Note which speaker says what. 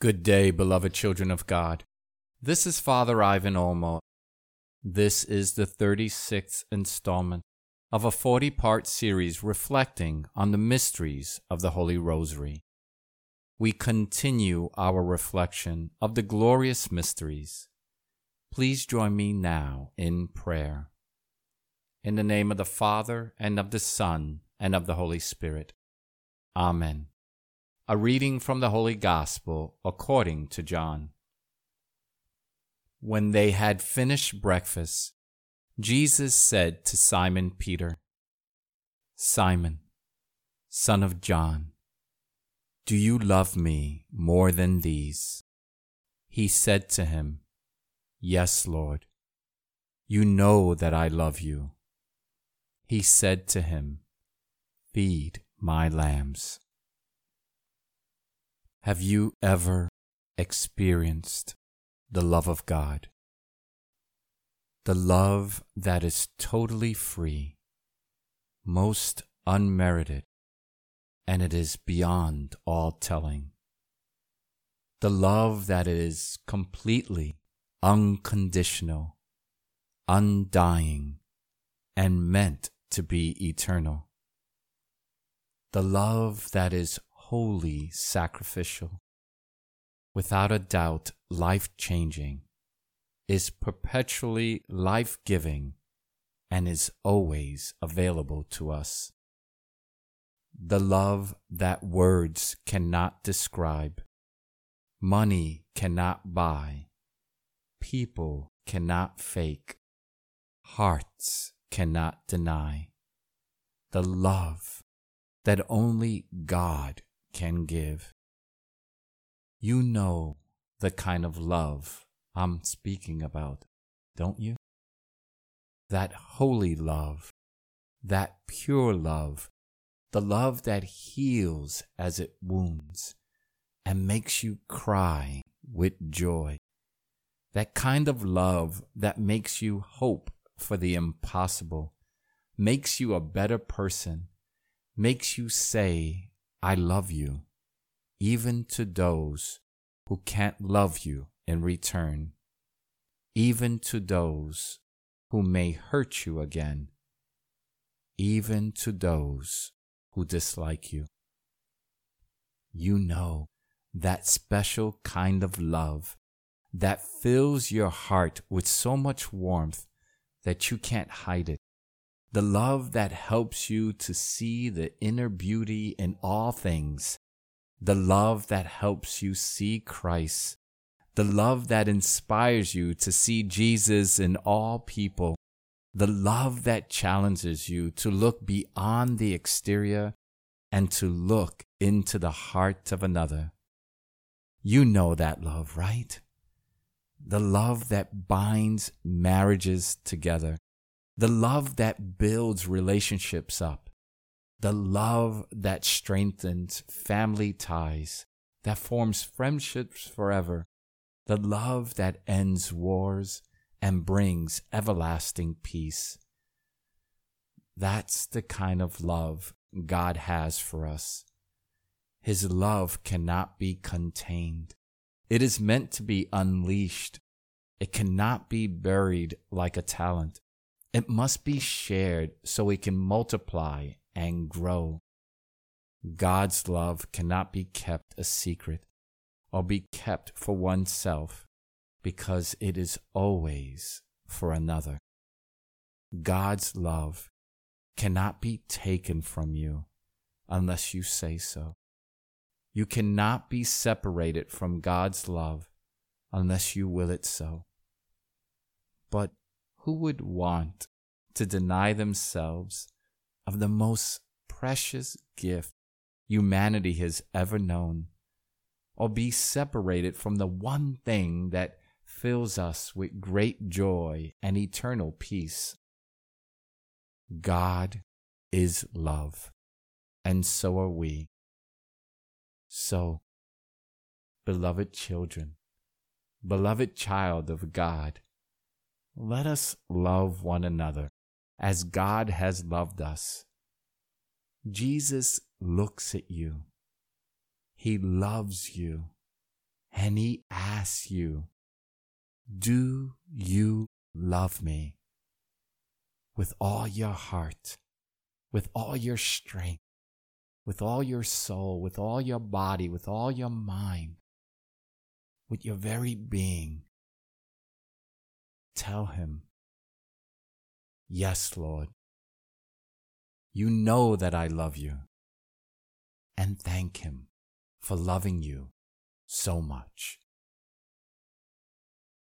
Speaker 1: Good day, beloved children of God. This is Father Ivan Olmo. This is the 36th installment of a 40 part series reflecting on the mysteries of the Holy Rosary. We continue our reflection of the glorious mysteries. Please join me now in prayer. In the name of the Father, and of the Son, and of the Holy Spirit. Amen. A reading from the Holy Gospel according to John. When they had finished breakfast, Jesus said to Simon Peter, Simon, son of John, do you love me more than these? He said to him, Yes, Lord. You know that I love you. He said to him, Feed my lambs. Have you ever experienced the love of God? The love that is totally free, most unmerited, and it is beyond all telling. The love that is completely unconditional, undying, and meant to be eternal. The love that is wholly sacrificial, without a doubt life changing, is perpetually life giving, and is always available to us. The love that words cannot describe, money cannot buy, people cannot fake, hearts cannot deny. The love that only God can give. You know the kind of love I'm speaking about, don't you? That holy love, that pure love, the love that heals as it wounds and makes you cry with joy. That kind of love that makes you hope for the impossible, makes you a better person, makes you say, I love you, even to those who can't love you in return, even to those who may hurt you again, even to those who dislike you. You know that special kind of love that fills your heart with so much warmth that you can't hide it the love that helps you to see the inner beauty in all things, the love that helps you see Christ, the love that inspires you to see Jesus in all people, the love that challenges you to look beyond the exterior and to look into the heart of another. You know that love, right? The love that binds marriages together the love that builds relationships up, the love that strengthens family ties, that forms friendships forever, the love that ends wars and brings everlasting peace. That's the kind of love God has for us. His love cannot be contained. It is meant to be unleashed. It cannot be buried like a talent. It must be shared so it can multiply and grow. God's love cannot be kept a secret or be kept for oneself because it is always for another. God's love cannot be taken from you unless you say so. You cannot be separated from God's love unless you will it so. But who would want to deny themselves of the most precious gift humanity has ever known, or be separated from the one thing that fills us with great joy and eternal peace? God is love, and so are we. So, beloved children, beloved child of God, let us love one another as God has loved us. Jesus looks at you. He loves you And He asks you, Do you love me? With all your heart, with all your strength, with all your soul, with all your body, with all your mind, with your very being. Tell Him, Yes, Lord. You know that I love you. And thank Him for loving you so much.